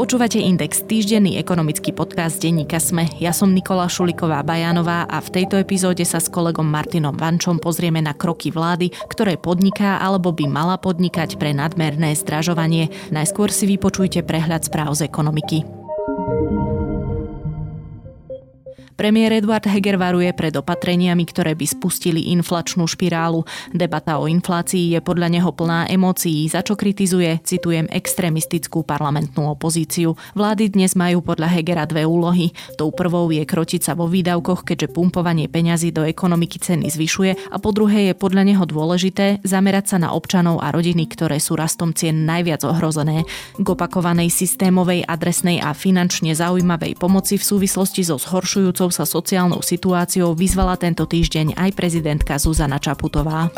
Počúvate Index, týždenný ekonomický podcast denníka Sme. Ja som Nikola Šuliková Bajanová a v tejto epizóde sa s kolegom Martinom Vančom pozrieme na kroky vlády, ktoré podniká alebo by mala podnikať pre nadmerné zdražovanie. Najskôr si vypočujte prehľad správ z ekonomiky. Premiér Eduard Heger varuje pred opatreniami, ktoré by spustili inflačnú špirálu. Debata o inflácii je podľa neho plná emócií, za čo kritizuje, citujem, extrémistickú parlamentnú opozíciu. Vlády dnes majú podľa Hegera dve úlohy. Tou prvou je krotiť sa vo výdavkoch, keďže pumpovanie peňazí do ekonomiky ceny zvyšuje a po druhé je podľa neho dôležité zamerať sa na občanov a rodiny, ktoré sú rastom cien najviac ohrozené. K opakovanej systémovej, adresnej a finančne zaujímavej pomoci v súvislosti so zhoršujúcou sa sociálnou situáciou vyzvala tento týždeň aj prezidentka Zuzana Čaputová.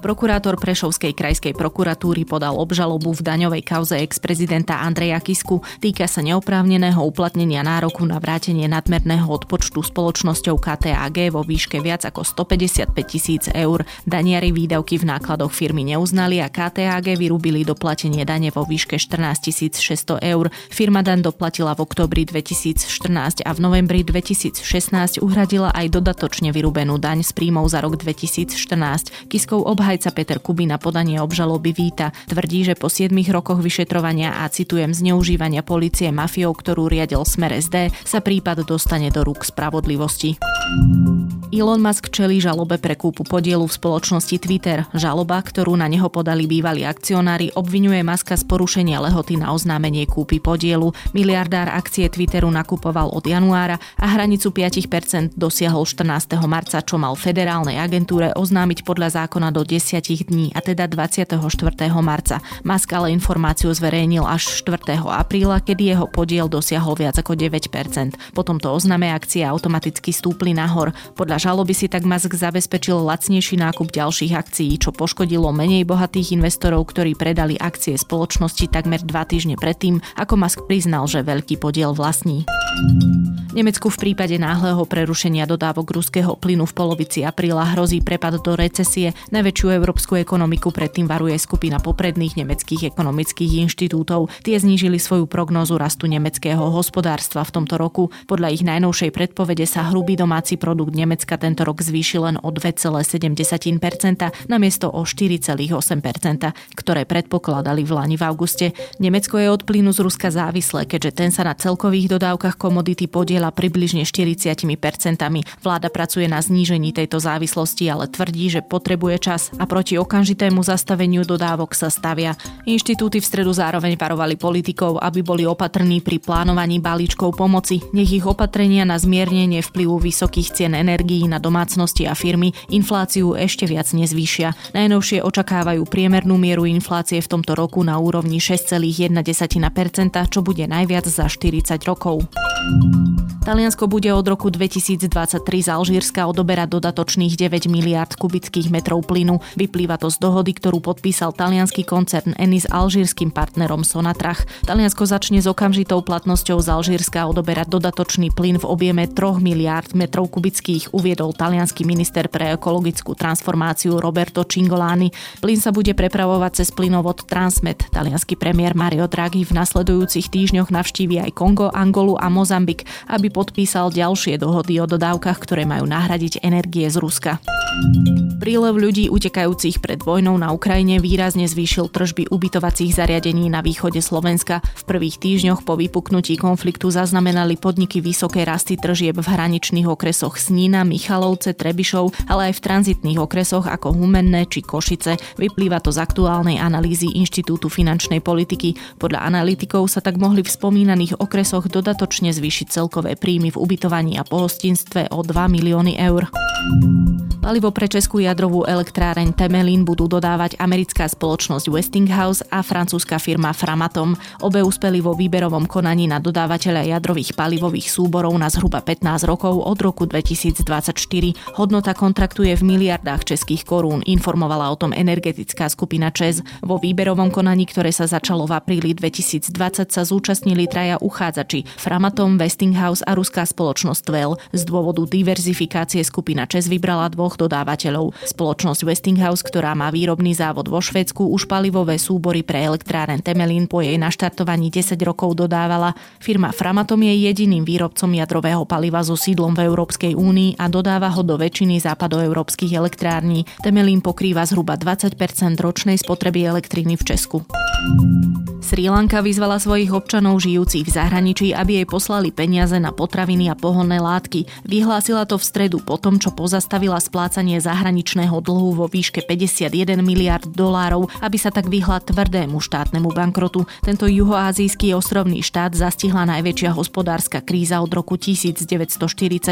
Prokurátor Prešovskej krajskej prokuratúry podal obžalobu v daňovej kauze ex-prezidenta Andreja Kisku. Týka sa neoprávneného uplatnenia nároku na vrátenie nadmerného odpočtu spoločnosťou KTAG vo výške viac ako 155 tisíc eur. Daniari výdavky v nákladoch firmy neuznali a KTAG vyrúbili doplatenie dane vo výške 14 600 eur. Firma dan doplatila v oktobri 2014 a v novembri 2016 uhradila aj dodatočne vyrúbenú daň z príjmov za rok 2014. Kiskov obhaj Obhajca Peter Kubina podanie obžaloby víta. Tvrdí, že po 7 rokoch vyšetrovania a citujem zneužívania policie mafiou, ktorú riadil Smer SD, sa prípad dostane do rúk spravodlivosti. Elon Musk čelí žalobe pre kúpu podielu v spoločnosti Twitter. Žaloba, ktorú na neho podali bývalí akcionári, obvinuje Muska z porušenia lehoty na oznámenie kúpy podielu. Miliardár akcie Twitteru nakupoval od januára a hranicu 5% dosiahol 14. marca, čo mal federálnej agentúre oznámiť podľa zákona do 10 dní, a teda 24. marca. Musk ale informáciu zverejnil až 4. apríla, kedy jeho podiel dosiahol viac ako 9%. Po tomto ozname akcie automaticky stúpli nahor. Podľa žaloby si tak Musk zabezpečil lacnejší nákup ďalších akcií, čo poškodilo menej bohatých investorov, ktorí predali akcie spoločnosti takmer dva týždne predtým, ako Musk priznal, že veľký podiel vlastní. Nemecku v prípade náhleho prerušenia dodávok ruského plynu v polovici apríla hrozí prepad do recesie. Najväčšiu európsku ekonomiku predtým varuje skupina popredných nemeckých ekonomických inštitútov. Tie znížili svoju prognózu rastu nemeckého hospodárstva v tomto roku. Podľa ich najnovšej predpovede sa hrubý domáci produkt Nemecka tento rok zvýši len o 2,7% namiesto o 4,8%, ktoré predpokladali v Lani v auguste. Nemecko je od plynu z Ruska závislé, keďže ten sa na celkových dodávkach komodity podiel podiela približne 40%. Vláda pracuje na znížení tejto závislosti, ale tvrdí, že potrebuje čas a proti okamžitému zastaveniu dodávok sa stavia. Inštitúty v stredu zároveň varovali politikov, aby boli opatrní pri plánovaní balíčkov pomoci. Nech ich opatrenia na zmiernenie vplyvu vysokých cien energií na domácnosti a firmy infláciu ešte viac nezvýšia. Najnovšie očakávajú priemernú mieru inflácie v tomto roku na úrovni 6,1%, čo bude najviac za 40 rokov. Taliansko bude od roku 2023 z Alžírska odoberať dodatočných 9 miliard kubických metrov plynu. Vyplýva to z dohody, ktorú podpísal talianský koncern Eni s alžírskym partnerom Sonatrach. Taliansko začne s okamžitou platnosťou z Alžírska odoberať dodatočný plyn v objeme 3 miliard metrov kubických, uviedol talianský minister pre ekologickú transformáciu Roberto Cingolani. Plyn sa bude prepravovať cez plynovod Transmed. Talianský premiér Mario Draghi v nasledujúcich týždňoch navštívi aj Kongo, Angolu a Mozambik, aby podpísal ďalšie dohody o dodávkach, ktoré majú nahradiť energie z Ruska. Prílev ľudí utekajúcich pred vojnou na Ukrajine výrazne zvýšil tržby ubytovacích zariadení na východe Slovenska. V prvých týždňoch po vypuknutí konfliktu zaznamenali podniky vysoké rasty tržieb v hraničných okresoch Snína, Michalovce, Trebišov, ale aj v tranzitných okresoch ako Humenné či Košice. Vyplýva to z aktuálnej analýzy Inštitútu finančnej politiky. Podľa analytikov sa tak mohli v spomínaných okresoch dodatočne zvýšiť celkové príjmy v ubytovaní a pohostinstve o 2 milióny eur. Palivo pre Českú jadrovú elektráreň Temelín budú dodávať americká spoločnosť Westinghouse a francúzska firma Framatom. Obe uspeli vo výberovom konaní na dodávateľa jadrových palivových súborov na zhruba 15 rokov od roku 2024. Hodnota kontraktu je v miliardách českých korún, informovala o tom energetická skupina ČES. Vo výberovom konaní, ktoré sa začalo v apríli 2020, sa zúčastnili traja uchádzači Framatom, Westinghouse a ruská spoločnosť Tvel. Z dôvodu diverzifikácie skupina ČES vybrala dvoch dodávateľov. Spoločnosť Westinghouse, ktorá má výrobný závod vo Švedsku, už palivové súbory pre elektráren Temelín po jej naštartovaní 10 rokov dodávala. Firma Framatom je jediným výrobcom jadrového paliva so sídlom v Európskej únii a dodáva ho do väčšiny západoeurópskych elektrární. Temelín pokrýva zhruba 20% ročnej spotreby elektriny v Česku. Sri Lanka vyzvala svojich občanov žijúcich v zahraničí, aby jej poslali peniaze na potraviny a pohonné látky. Vyhlásila to v stredu po tom, čo pozastavila splácanie zahraničného dlhu vo výške 51 miliard dolárov, aby sa tak vyhla tvrdému štátnemu bankrotu. Tento juhoázijský ostrovný štát zastihla najväčšia hospodárska kríza od roku 1948.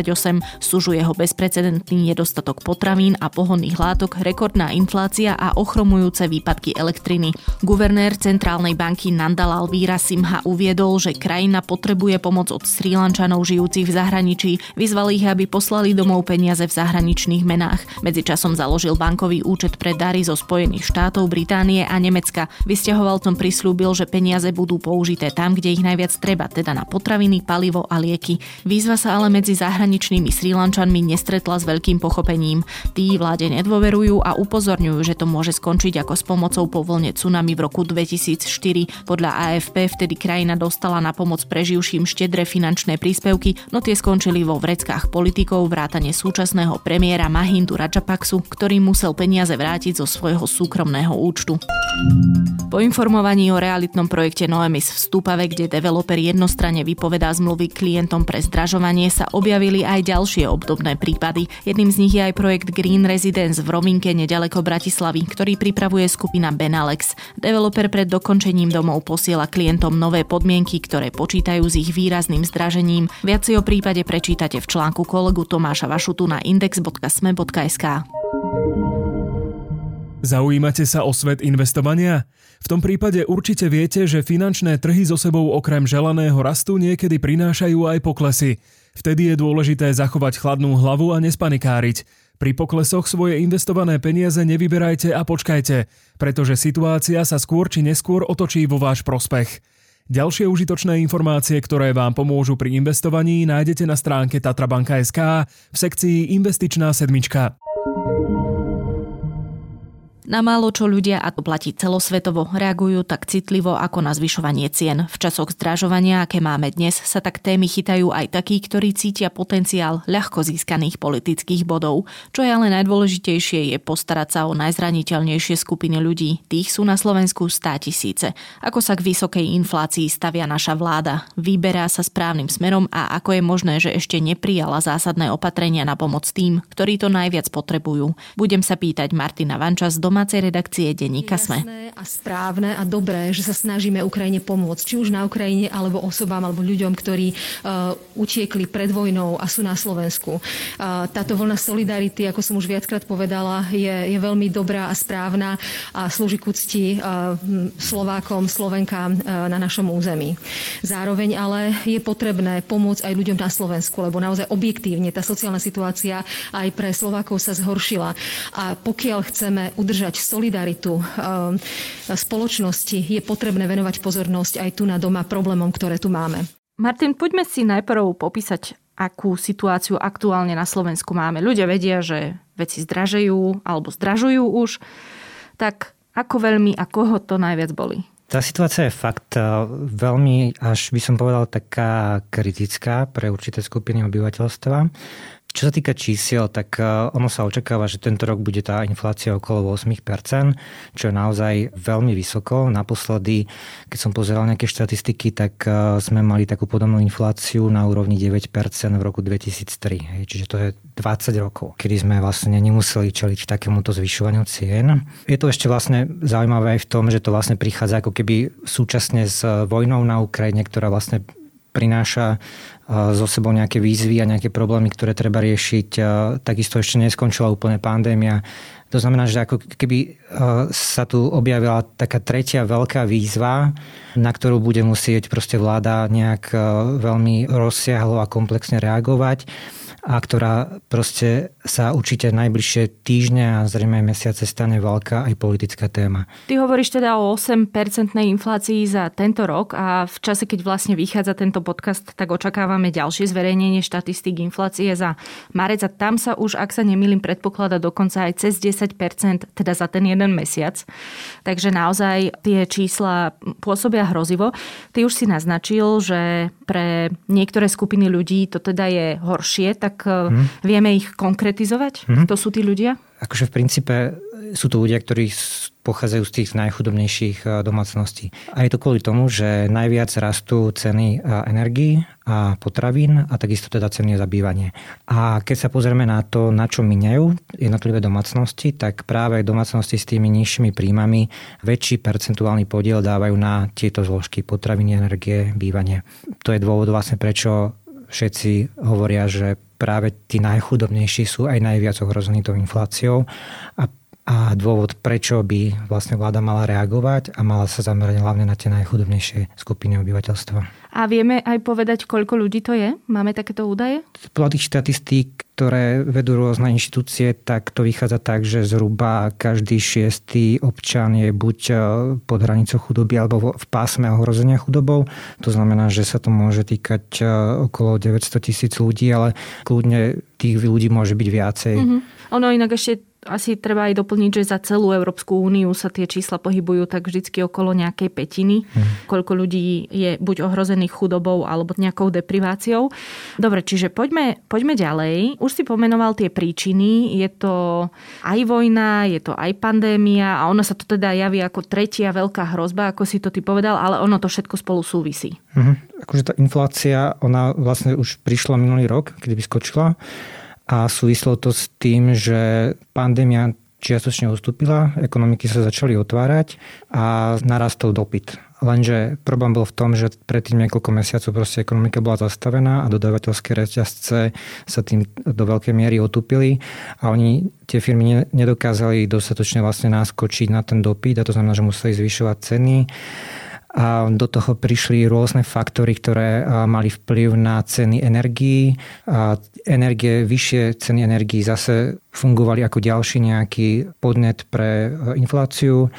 Súžuje ho bezprecedentný nedostatok potravín a pohonných látok, rekordná inflácia a ochromujúce výpadky elektriny. Guvernér Centrálnej banky banky Nandalal Simha uviedol, že krajina potrebuje pomoc od Sri Lančanov žijúcich v zahraničí. Vyzval ich, aby poslali domov peniaze v zahraničných menách. Medzičasom založil bankový účet pre dary zo Spojených štátov, Británie a Nemecka. Vysťahovalcom prislúbil, že peniaze budú použité tam, kde ich najviac treba, teda na potraviny, palivo a lieky. Výzva sa ale medzi zahraničnými Sri Lančanmi nestretla s veľkým pochopením. Tí vláde nedôverujú a upozorňujú, že to môže skončiť ako s pomocou po vlne tsunami v roku 2004. Podľa AFP vtedy krajina dostala na pomoc preživším štedré finančné príspevky, no tie skončili vo vreckách politikov vrátane súčasného premiéra Mahindu Rajapaksu, ktorý musel peniaze vrátiť zo svojho súkromného účtu. Po informovaní o realitnom projekte Noemis v Stúpave, kde developer jednostranne vypovedá zmluvy klientom pre zdražovanie, sa objavili aj ďalšie obdobné prípady. Jedným z nich je aj projekt Green Residence v Rovinke nedaleko Bratislavy, ktorý pripravuje skupina Benalex. Developer pred dokončením domov posiela klientom nové podmienky, ktoré počítajú s ich výrazným zdražením. Viac si o prípade prečítate v článku kolegu Tomáša Vašutu na index.sme.sk. Zaujímate sa o svet investovania? V tom prípade určite viete, že finančné trhy so sebou okrem želaného rastu niekedy prinášajú aj poklesy. Vtedy je dôležité zachovať chladnú hlavu a nespanikáriť. Pri poklesoch svoje investované peniaze nevyberajte a počkajte, pretože situácia sa skôr či neskôr otočí vo váš prospech. Ďalšie užitočné informácie, ktoré vám pomôžu pri investovaní, nájdete na stránke tatrabanka.sk v sekcii Investičná sedmička. Na málo čo ľudia, a to platí celosvetovo, reagujú tak citlivo ako na zvyšovanie cien. V časoch zdražovania, aké máme dnes, sa tak témy chytajú aj takí, ktorí cítia potenciál ľahko získaných politických bodov. Čo je ale najdôležitejšie, je postarať sa o najzraniteľnejšie skupiny ľudí. Tých sú na Slovensku 100 tisíce. Ako sa k vysokej inflácii stavia naša vláda? Vyberá sa správnym smerom a ako je možné, že ešte neprijala zásadné opatrenia na pomoc tým, ktorí to najviac potrebujú? Budem sa pýtať Martina Vanča z doma domácej redakcie Denníka Sme. a správne a dobré, že sa snažíme Ukrajine pomôcť, či už na Ukrajine, alebo osobám, alebo ľuďom, ktorí uh, utiekli pred vojnou a sú na Slovensku. Uh, táto vlna solidarity, ako som už viackrát povedala, je, je veľmi dobrá a správna a slúži k úcti uh, Slovákom, Slovenkám uh, na našom území. Zároveň ale je potrebné pomôcť aj ľuďom na Slovensku, lebo naozaj objektívne tá sociálna situácia aj pre Slovákov sa zhoršila. A pokiaľ chceme udržať udržať solidaritu ehm, spoločnosti, je potrebné venovať pozornosť aj tu na doma problémom, ktoré tu máme. Martin, poďme si najprv popísať, akú situáciu aktuálne na Slovensku máme. Ľudia vedia, že veci zdražujú alebo zdražujú už. Tak ako veľmi a koho to najviac boli? Tá situácia je fakt eh, veľmi, až by som povedal, taká kritická pre určité skupiny obyvateľstva. Čo sa týka čísiel, tak e, ono sa očakáva, že tento rok bude tá inflácia okolo 8%, čo je naozaj veľmi vysoko. Naposledy, keď som pozeral nejaké štatistiky, tak e, sme mali takú podobnú infláciu na úrovni 9% v roku 2003. Čiže to je 20 rokov, kedy sme vlastne nemuseli čeliť takémuto zvyšovaniu cien. Je to ešte vlastne zaujímavé aj v tom, že to vlastne prichádza ako keby súčasne s vojnou na Ukrajine, ktorá vlastne prináša so sebou nejaké výzvy a nejaké problémy, ktoré treba riešiť. Takisto ešte neskončila úplne pandémia. To znamená, že ako keby sa tu objavila taká tretia veľká výzva, na ktorú bude musieť proste vláda nejak veľmi rozsiahlo a komplexne reagovať. A ktorá proste sa určite najbližšie týždne a zrejme mesiace stane veľká aj politická téma. Ty hovoríš teda o 8-percentnej inflácii za tento rok a v čase, keď vlastne vychádza tento podcast, tak očakávame ďalšie zverejnenie štatistík inflácie za marec a tam sa už, ak sa nemýlim, predpoklada dokonca aj cez 10%, teda za ten jeden mesiac. Takže naozaj tie čísla pôsobia hrozivo. Ty už si naznačil, že pre niektoré skupiny ľudí to teda je horšie, tak hmm. vieme ich konkretizovať? Hmm. Kto sú tí ľudia? Akože v princípe sú to ľudia, ktorí pochádzajú z tých najchudobnejších eh, domácností. A je to kvôli tomu, že najviac rastú ceny eh, energii a potravín a takisto teda ceny za bývanie. A keď sa pozrieme na to, na čo miniajú jednotlivé domácnosti, tak práve domácnosti s tými nižšími príjmami väčší percentuálny podiel dávajú na tieto zložky potraviny, energie, bývanie. To je dôvod vlastne, prečo všetci hovoria, že práve tí najchudobnejší sú aj najviac ohrození tou infláciou a a dôvod, prečo by vlastne vláda mala reagovať a mala sa zamerať hlavne na tie najchudobnejšie skupiny obyvateľstva. A vieme aj povedať, koľko ľudí to je? Máme takéto údaje? Podľa tých štatistík, ktoré vedú rôzne inštitúcie, tak to vychádza tak, že zhruba každý šiestý občan je buď e, pod hranicou chudoby alebo v pásme ohrozenia chudobou. To znamená, že sa to môže týkať e, okolo 900 tisíc ľudí, ale kľudne tých ľudí môže byť viacej. Mm-hmm. Ono inak ešte asi treba aj doplniť, že za celú Európsku úniu sa tie čísla pohybujú tak vždycky okolo nejakej petiny, hmm. koľko ľudí je buď ohrozených chudobou alebo nejakou depriváciou. Dobre, čiže poďme, poďme ďalej. Už si pomenoval tie príčiny. Je to aj vojna, je to aj pandémia a ono sa to teda javí ako tretia veľká hrozba, ako si to ty povedal, ale ono to všetko spolu súvisí. Hmm. Akože tá inflácia, ona vlastne už prišla minulý rok, kedy vyskočila a súvislo to s tým, že pandémia čiastočne ustúpila, ekonomiky sa začali otvárať a narastol dopyt. Lenže problém bol v tom, že predtým niekoľko mesiacov proste ekonomika bola zastavená a dodávateľské reťazce sa tým do veľkej miery otúpili a oni, tie firmy nedokázali dostatočne vlastne náskočiť na ten dopyt a to znamená, že museli zvyšovať ceny a do toho prišli rôzne faktory, ktoré mali vplyv na ceny energií. A energie, vyššie ceny energií zase fungovali ako ďalší nejaký podnet pre infláciu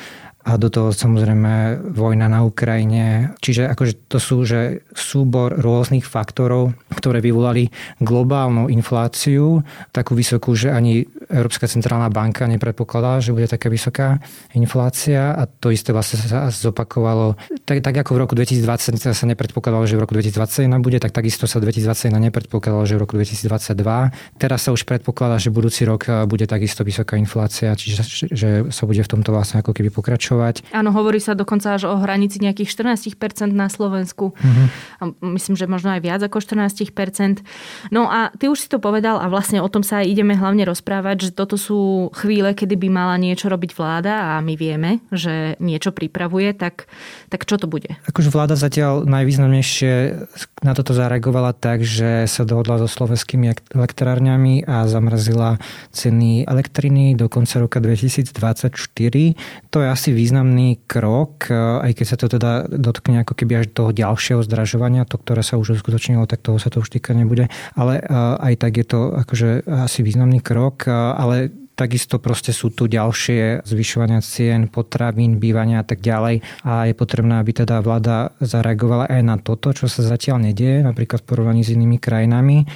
a do toho samozrejme vojna na Ukrajine. Čiže akože to sú že súbor rôznych faktorov, ktoré vyvolali globálnu infláciu, takú vysokú, že ani Európska centrálna banka nepredpokladala, že bude taká vysoká inflácia a to isté vlastne sa zopakovalo. Tak, tak ako v roku 2020 sa nepredpokladalo, že v roku 2021 bude, tak takisto sa 2021 nepredpokladalo, že v roku 2022. Teraz sa už predpokladá, že budúci rok bude takisto vysoká inflácia, čiže že sa bude v tomto vlastne ako keby pokračovať pokračovať. Áno, hovorí sa dokonca až o hranici nejakých 14% na Slovensku. Uh-huh. Myslím, že možno aj viac ako 14%. No a ty už si to povedal a vlastne o tom sa aj ideme hlavne rozprávať, že toto sú chvíle, kedy by mala niečo robiť vláda a my vieme, že niečo pripravuje, tak, tak čo to bude? Akože vláda zatiaľ najvýznamnejšie na toto zareagovala tak, že sa dohodla so slovenskými elektrárňami a zamrazila ceny elektriny do konca roka 2024. To je asi významný krok, e, aj keď sa to teda dotkne ako keby až toho ďalšieho zdražovania, to, ktoré sa už uskutočnilo, tak toho sa to už týka nebude. Ale e, aj tak je to akože asi významný krok, e, ale Takisto proste sú tu ďalšie zvyšovania cien, potravín, bývania a tak ďalej. A je potrebné, aby teda vláda zareagovala aj na toto, čo sa zatiaľ nedieje, napríklad v porovnaní s inými krajinami.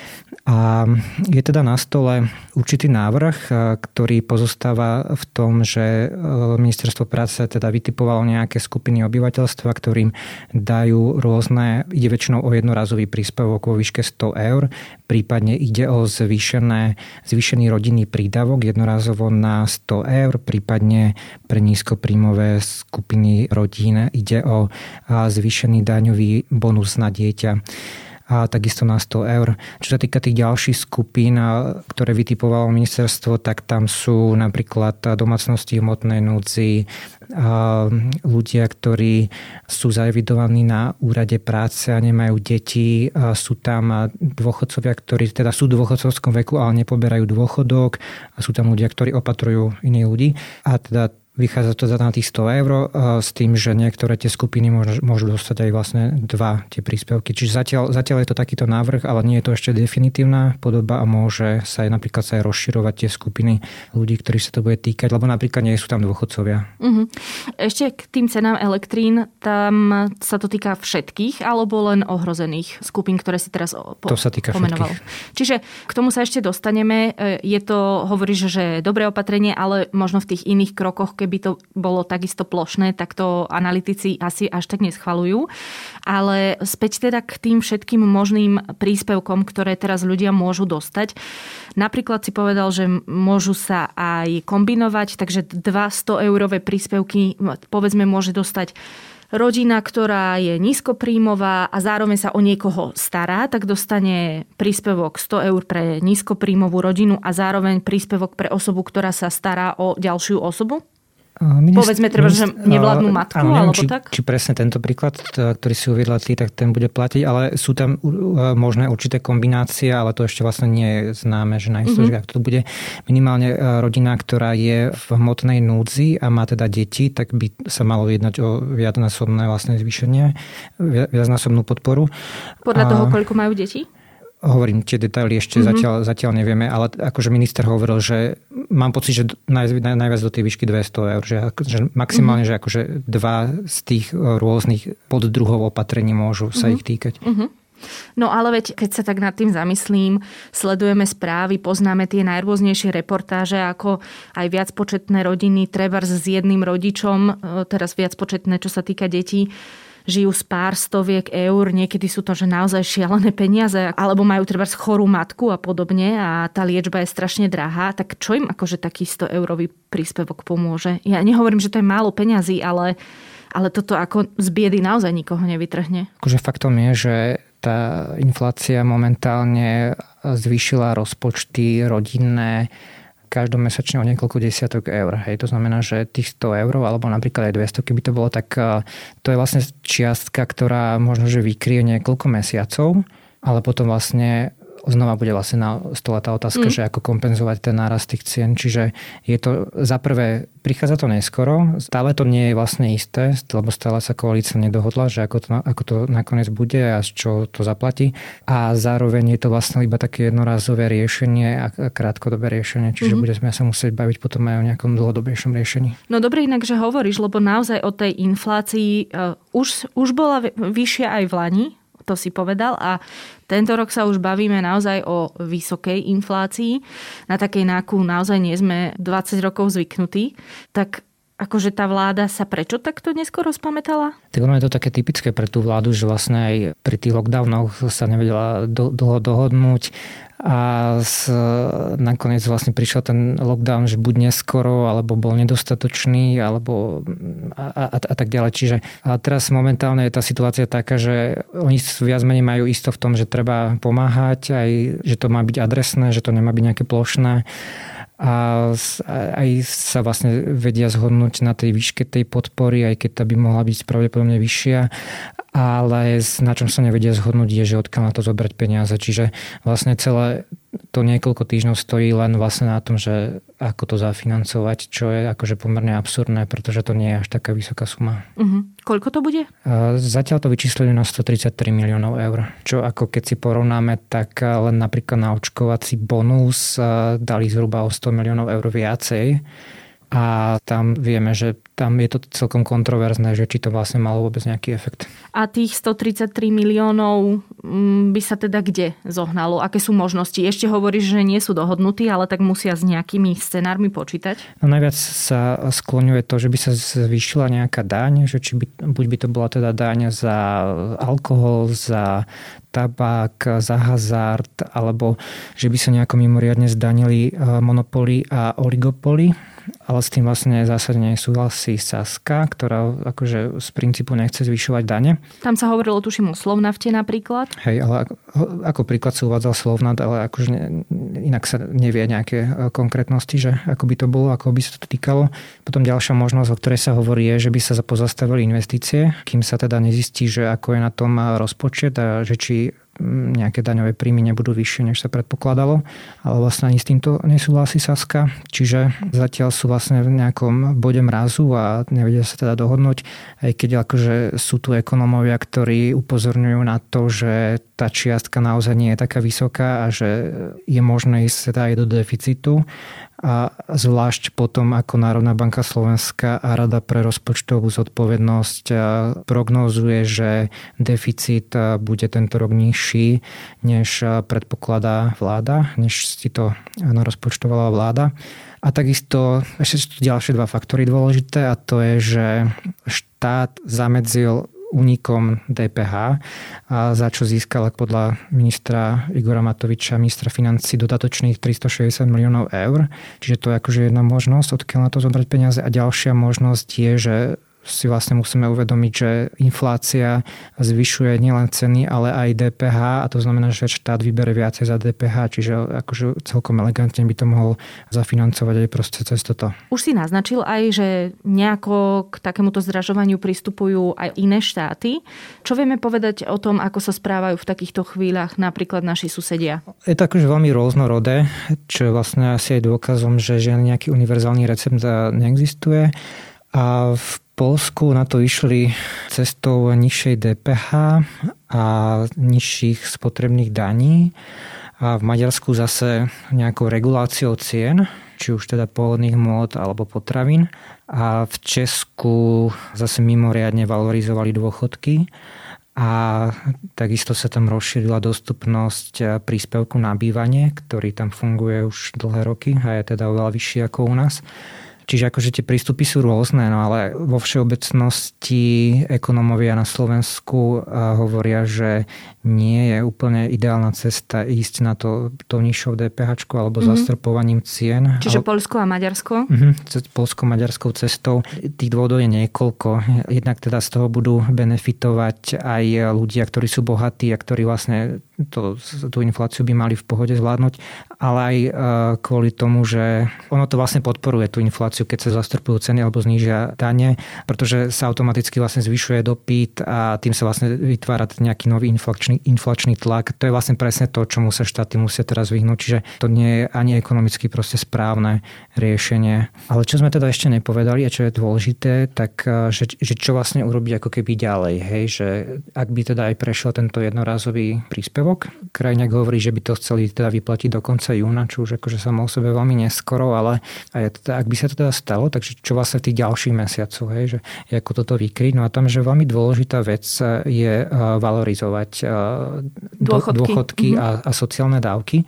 A je teda na stole určitý návrh, ktorý pozostáva v tom, že ministerstvo práce teda vytipovalo nejaké skupiny obyvateľstva, ktorým dajú rôzne, ide väčšinou o jednorazový príspevok vo výške 100 eur, prípadne ide o zvýšené, zvýšený rodinný prídavok jednorazovo na 100 eur, prípadne pre nízkopríjmové skupiny rodín ide o zvýšený daňový bonus na dieťa a takisto na 100 eur. Čo sa týka tých ďalších skupín, ktoré vytipovalo ministerstvo, tak tam sú napríklad domácnosti hmotnej núdzi, ľudia, ktorí sú zaevidovaní na úrade práce a nemajú deti, sú tam dôchodcovia, ktorí teda sú v dôchodcovskom veku, ale nepoberajú dôchodok a sú tam ľudia, ktorí opatrujú iných ľudí. A teda Vychádza to na tých 100 eur s tým, že niektoré tie skupiny môžu dostať aj vlastne dva tie príspevky. Čiže zatiaľ, zatiaľ je to takýto návrh, ale nie je to ešte definitívna podoba a môže sa aj napríklad sa aj rozširovať tie skupiny ľudí, ktorí sa to bude týkať, lebo napríklad nie sú tam dôchodcovia. Uh-huh. Ešte k tým cenám elektrín, tam sa to týka všetkých alebo len ohrozených skupín, ktoré si teraz po- to sa týka pomenoval. Všetkých. Čiže k tomu sa ešte dostaneme. E, je to, hovoríš, že dobré opatrenie, ale možno v tých iných krokoch, keby to bolo takisto plošné, tak to analytici asi až tak neschvalujú. Ale späť teda k tým všetkým možným príspevkom, ktoré teraz ľudia môžu dostať. Napríklad si povedal, že môžu sa aj kombinovať, takže 200 eurové príspevky povedzme môže dostať rodina, ktorá je nízkopríjmová a zároveň sa o niekoho stará, tak dostane príspevok 100 eur pre nízkopríjmovú rodinu a zároveň príspevok pre osobu, ktorá sa stará o ďalšiu osobu? Minister, Povedzme treba, že nevládnu matku, áno, neviem, alebo či, tak? Či presne tento príklad, ktorý si uviedla ty, tak ten bude platiť, ale sú tam možné určité kombinácie, ale to ešte vlastne nie je známe, že na mm-hmm. ak to bude minimálne rodina, ktorá je v hmotnej núdzi a má teda deti, tak by sa malo jednať o viacnásobné vlastne zvýšenie, viacnásobnú podporu. Podľa a... toho, koľko majú deti? Hovorím, tie detaily ešte mm-hmm. zatiaľ, zatiaľ nevieme, ale akože minister hovoril, že mám pocit, že naj, najviac do tej výšky 200 eur, že, že maximálne, mm-hmm. že akože dva z tých rôznych poddruhov opatrení môžu sa mm-hmm. ich týkať. Mm-hmm. No ale veď, keď sa tak nad tým zamyslím, sledujeme správy, poznáme tie najrôznejšie reportáže, ako aj viac početné rodiny, treba s jedným rodičom, e, teraz viac početné, čo sa týka detí, žijú z pár stoviek eur, niekedy sú to že naozaj šialené peniaze, alebo majú treba chorú matku a podobne a tá liečba je strašne drahá, tak čo im akože taký 100 eurový príspevok pomôže? Ja nehovorím, že to je málo peňazí, ale, ale toto ako z biedy naozaj nikoho nevytrhne. Akože faktom je, že tá inflácia momentálne zvýšila rozpočty rodinné každomesačne o niekoľko desiatok eur. Hej. To znamená, že tých 100 eur alebo napríklad aj 200, keby to bolo, tak eh, to je vlastne čiastka, ktorá možno, že vykrie niekoľko mesiacov, ale potom vlastne znova bude vlastne na stole tá otázka, mm. že ako kompenzovať ten nárast tých cien. Čiže je to za prvé, prichádza to neskoro, stále to nie je vlastne isté, lebo stále sa koalícia nedohodla, že ako to, ako to nakoniec bude a z čo to zaplatí. A zároveň je to vlastne iba také jednorázové riešenie a krátkodobé riešenie, čiže mm. budeme sa musieť baviť potom aj o nejakom dlhodobejšom riešení. No dobre inak, že hovoríš, lebo naozaj o tej inflácii uh, už, už bola vyššia aj v Lani, to si povedal. A tento rok sa už bavíme naozaj o vysokej inflácii, na takej, akú naozaj nie sme 20 rokov zvyknutí. Tak akože tá vláda sa prečo takto neskoro spametala? Tak ono je to také typické pre tú vládu, že vlastne aj pri tých lockdownoch sa nevedela dlho dohodnúť a z, nakoniec vlastne prišiel ten lockdown, že buď neskoro, alebo bol nedostatočný, alebo a, a, a tak ďalej. Čiže a teraz momentálne je tá situácia taká, že oni viac menej majú isto v tom, že treba pomáhať, aj že to má byť adresné, že to nemá byť nejaké plošné a aj sa vlastne vedia zhodnúť na tej výške tej podpory, aj keď tá by mohla byť pravdepodobne vyššia ale na čom sa nevedia zhodnúť je, že odkiaľ na to zobrať peniaze. Čiže vlastne celé to niekoľko týždňov stojí len vlastne na tom, že ako to zafinancovať, čo je akože pomerne absurdné, pretože to nie je až taká vysoká suma. Uh-huh. Koľko to bude? Zatiaľ to vyčíslili na 133 miliónov eur. Čo ako keď si porovnáme, tak len napríklad na očkovací bonus dali zhruba o 100 miliónov eur viacej a tam vieme, že tam je to celkom kontroverzné, že či to vlastne malo vôbec nejaký efekt. A tých 133 miliónov mm, by sa teda kde zohnalo? Aké sú možnosti? Ešte hovoríš, že nie sú dohodnutí, ale tak musia s nejakými scenármi počítať? No najviac sa skloňuje to, že by sa zvýšila nejaká daň, že či by, buď by to bola teda daň za alkohol, za tabák, za hazard, alebo že by sa nejako mimoriadne zdanili eh, monopoly a oligopoly ale s tým vlastne zásadne súhlasí Saska, ktorá akože z princípu nechce zvyšovať dane. Tam sa hovorilo, tuším, o Slovnafte napríklad. Hej, ale ako, ako príklad sa uvádzal Slovnat, ale akože ne, inak sa nevie nejaké e, konkrétnosti, že ako by to bolo, ako by sa to týkalo. Potom ďalšia možnosť, o ktorej sa hovorí, je, že by sa pozastavili investície, kým sa teda nezistí, že ako je na tom rozpočet a že či nejaké daňové príjmy nebudú vyššie, než sa predpokladalo, ale vlastne ani s týmto nesúhlasí Saska, čiže zatiaľ sú vlastne v nejakom bode mrazu a nevedia sa teda dohodnúť, aj keď akože sú tu ekonómovia, ktorí upozorňujú na to, že tá čiastka naozaj nie je taká vysoká a že je možné ísť teda aj do deficitu a zvlášť potom, ako Národná banka Slovenska a Rada pre rozpočtovú zodpovednosť prognózuje, že deficit bude tento rok nižší, než predpokladá vláda, než si to rozpočtovala vláda. A takisto ešte sú ďalšie dva faktory dôležité a to je, že štát zamedzil únikom DPH, za čo získala podľa ministra Igora Matoviča, ministra financí, dodatočných 360 miliónov eur. Čiže to je akože jedna možnosť, odkiaľ na to zobrať peniaze. A ďalšia možnosť je, že si vlastne musíme uvedomiť, že inflácia zvyšuje nielen ceny, ale aj DPH a to znamená, že štát vybere viacej za DPH, čiže akože celkom elegantne by to mohol zafinancovať aj proste cez toto. Už si naznačil aj, že nejako k takémuto zdražovaniu pristupujú aj iné štáty. Čo vieme povedať o tom, ako sa správajú v takýchto chvíľach napríklad naši susedia? Je to akože veľmi rôznorodé, čo je vlastne asi aj dôkazom, že žiadny nejaký univerzálny recept neexistuje. A v Polsku na to išli cestou nižšej DPH a nižších spotrebných daní a v Maďarsku zase nejakou reguláciou cien, či už teda pôvodných môd alebo potravín. A v Česku zase mimoriadne valorizovali dôchodky a takisto sa tam rozšírila dostupnosť príspevku na bývanie, ktorý tam funguje už dlhé roky a je teda oveľa vyšší ako u nás. Čiže akože tie prístupy sú rôzne, no ale vo všeobecnosti ekonomovia na Slovensku hovoria, že nie je úplne ideálna cesta ísť na to to nižšou DPH alebo mm-hmm. zastropovaním cien. Čiže ale... Polsko a Maďarsko? Mm-hmm, Polsko-maďarskou cestou. Tých dôvodov je niekoľko. Jednak teda z toho budú benefitovať aj ľudia, ktorí sú bohatí a ktorí vlastne to, tú infláciu by mali v pohode zvládnuť, ale aj e, kvôli tomu, že ono to vlastne podporuje tú infláciu, keď sa zastropujú ceny alebo znížia dane, pretože sa automaticky vlastne zvyšuje dopyt a tým sa vlastne vytvára nejaký nový inflačný, inflačný tlak. To je vlastne presne to, čomu sa štáty musia teraz vyhnúť, čiže to nie je ani ekonomicky proste správne riešenie. Ale čo sme teda ešte nepovedali a čo je dôležité, tak e, že, že čo vlastne urobiť ako keby ďalej, hej, že ak by teda aj prešiel tento jednorázový príspevok, príspevok. Krajňák hovorí, že by to chceli teda vyplatiť do konca júna, čo už akože samo o sebe veľmi neskoro, ale aj teda, ak by sa to teda stalo, takže čo vlastne v tých ďalších mesiacoch, hej, že ako toto vykryť. No a tam, že veľmi dôležitá vec je uh, valorizovať uh, dôchodky, dôchodky mm-hmm. a, a sociálne dávky.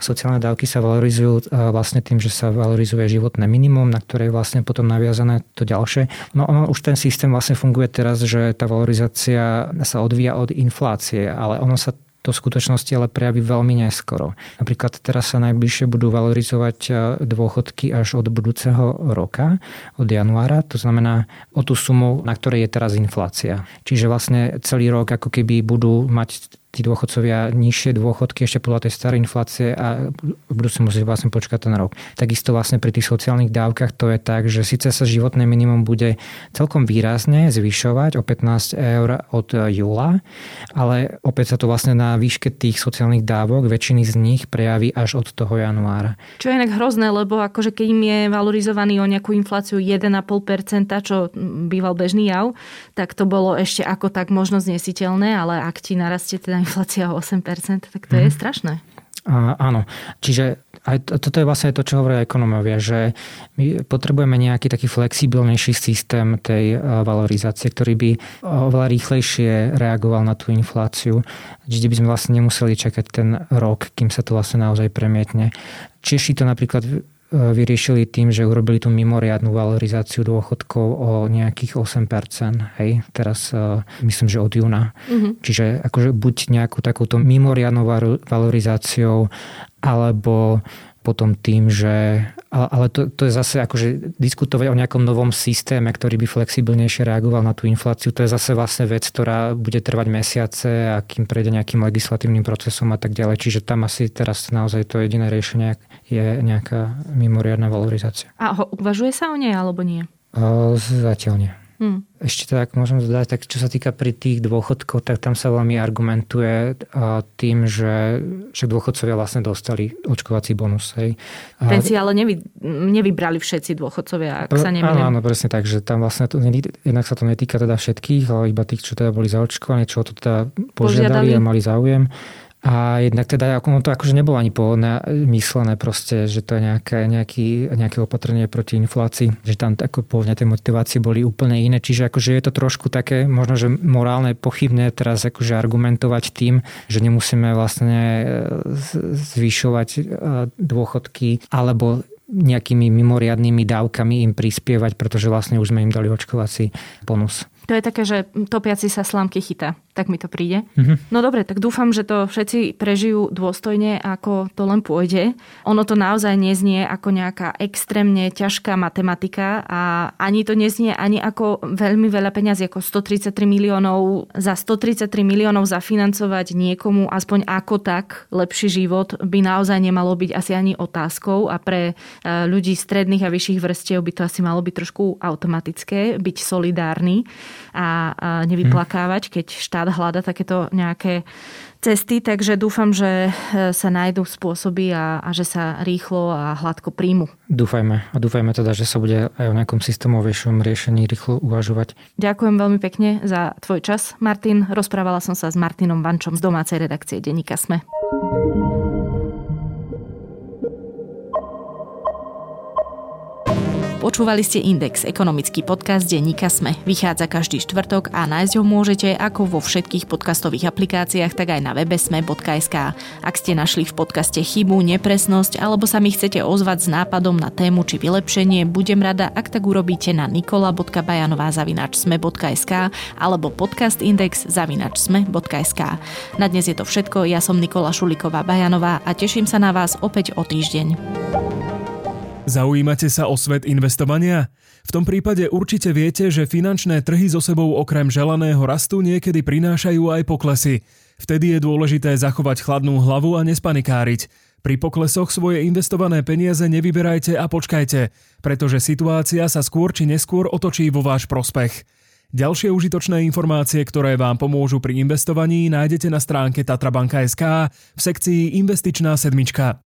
Sociálne dávky sa valorizujú uh, vlastne tým, že sa valorizuje životné minimum, na ktoré je vlastne potom naviazané to ďalšie. No ono už ten systém vlastne funguje teraz, že tá valorizácia sa odvíja od inflácie, ale ono sa to v skutočnosti ale prejaví veľmi neskoro. Napríklad teraz sa najbližšie budú valorizovať e, dôchodky až od budúceho roka, od januára, to znamená o tú sumu, na ktorej je teraz inflácia. Čiže vlastne celý rok ako keby budú mať tí dôchodcovia nižšie dôchodky ešte podľa tej starej inflácie a budú si musieť vlastne počkať ten rok. Takisto vlastne pri tých sociálnych dávkach to je tak, že síce sa životné minimum bude celkom výrazne zvyšovať o 15 eur od júla, ale opäť sa to vlastne na výške tých sociálnych dávok väčšiny z nich prejaví až od toho januára. Čo je inak hrozné, lebo akože keď im je valorizovaný o nejakú infláciu 1,5%, čo býval bežný jav, tak to bolo ešte ako tak možno znesiteľné, ale ak ti narastie teda inflácia o 8%, tak to mm. je mhm. strašné. A, áno, čiže aj toto je vlastne to, čo hovoria ekonomovia, že my potrebujeme nejaký taký flexibilnejší systém tej e, valorizácie, ktorý by oveľa rýchlejšie reagoval na tú infláciu, kde by sme vlastne nemuseli čakať ten rok, kým sa to vlastne naozaj premietne. Češi to napríklad vyriešili tým, že urobili tú mimoriadnú valorizáciu dôchodkov o nejakých 8%. Hej, teraz uh, myslím, že od júna. Mm-hmm. Čiže akože buď nejakú takúto mimoriadnou valorizáciou, alebo potom tým, že... Ale, ale to, to je zase akože diskutovať o nejakom novom systéme, ktorý by flexibilnejšie reagoval na tú infláciu. To je zase vlastne vec, ktorá bude trvať mesiace a kým prejde nejakým legislatívnym procesom a tak ďalej. Čiže tam asi teraz naozaj to jediné riešenie je nejaká mimoriadná valorizácia. A ho, uvažuje sa o nej alebo nie? O, zatiaľ nie. Hmm. Ešte tak môžem dodať, tak čo sa týka pri tých dôchodkov, tak tam sa veľmi argumentuje tým, že však dôchodcovia vlastne dostali očkovací bonus. Hej. Ten si ale nevy, nevybrali všetci dôchodcovia, ak sa nemýlim. Áno, áno, presne tak, že tam vlastne to, jednak sa to netýka teda všetkých, ale iba tých, čo teda boli zaočkovaní, čo to teda požiadali, požiadali. a mali záujem. A jednak teda ono to akože nebolo ani pôvodne myslené proste, že to je nejaké, nejaký, nejaké opatrenie proti inflácii, že tam ako pôvodne tie motivácie boli úplne iné. Čiže akože je to trošku také možno, že morálne pochybné teraz akože argumentovať tým, že nemusíme vlastne e, zvyšovať e, dôchodky alebo nejakými mimoriadnými dávkami im prispievať, pretože vlastne už sme im dali očkovací bonus. To je také, že topiaci sa slámky chytá. Tak mi to príde. Mm-hmm. No dobre, tak dúfam, že to všetci prežijú dôstojne, ako to len pôjde. Ono to naozaj neznie ako nejaká extrémne ťažká matematika a ani to neznie ani ako veľmi veľa peňazí, ako 133 miliónov. Za 133 miliónov zafinancovať niekomu aspoň ako tak lepší život by naozaj nemalo byť asi ani otázkou a pre e, ľudí stredných a vyšších vrstiev by to asi malo byť trošku automatické, byť solidárny a, nevyplakávať, keď štát hľada takéto nejaké cesty, takže dúfam, že e, sa nájdú spôsoby a, a že sa rýchlo a hladko príjmu. Dúfajme a dúfajme teda, že sa bude aj o nejakom systémovejšom riešení rýchlo uvažovať. Ďakujem veľmi pekne za tvoj čas, Martin. Rozprávala som sa s Martinom Vančom z domácej redakcie Denika Sme. Počúvali ste Index, ekonomický podcast denníka Sme. Vychádza každý štvrtok a nájsť ho môžete ako vo všetkých podcastových aplikáciách, tak aj na webe sme.sk. Ak ste našli v podcaste chybu, nepresnosť alebo sa mi chcete ozvať s nápadom na tému či vylepšenie, budem rada, ak tak urobíte na nikola.bajanová.sme.sk alebo podcastindex.sme.sk. Na dnes je to všetko, ja som Nikola Šuliková Bajanová a teším sa na vás opäť o týždeň. Zaujímate sa o svet investovania? V tom prípade určite viete, že finančné trhy so sebou okrem želaného rastu niekedy prinášajú aj poklesy. Vtedy je dôležité zachovať chladnú hlavu a nespanikáriť. Pri poklesoch svoje investované peniaze nevyberajte a počkajte, pretože situácia sa skôr či neskôr otočí vo váš prospech. Ďalšie užitočné informácie, ktoré vám pomôžu pri investovaní, nájdete na stránke tatrabanka.sk v sekcii Investičná sedmička.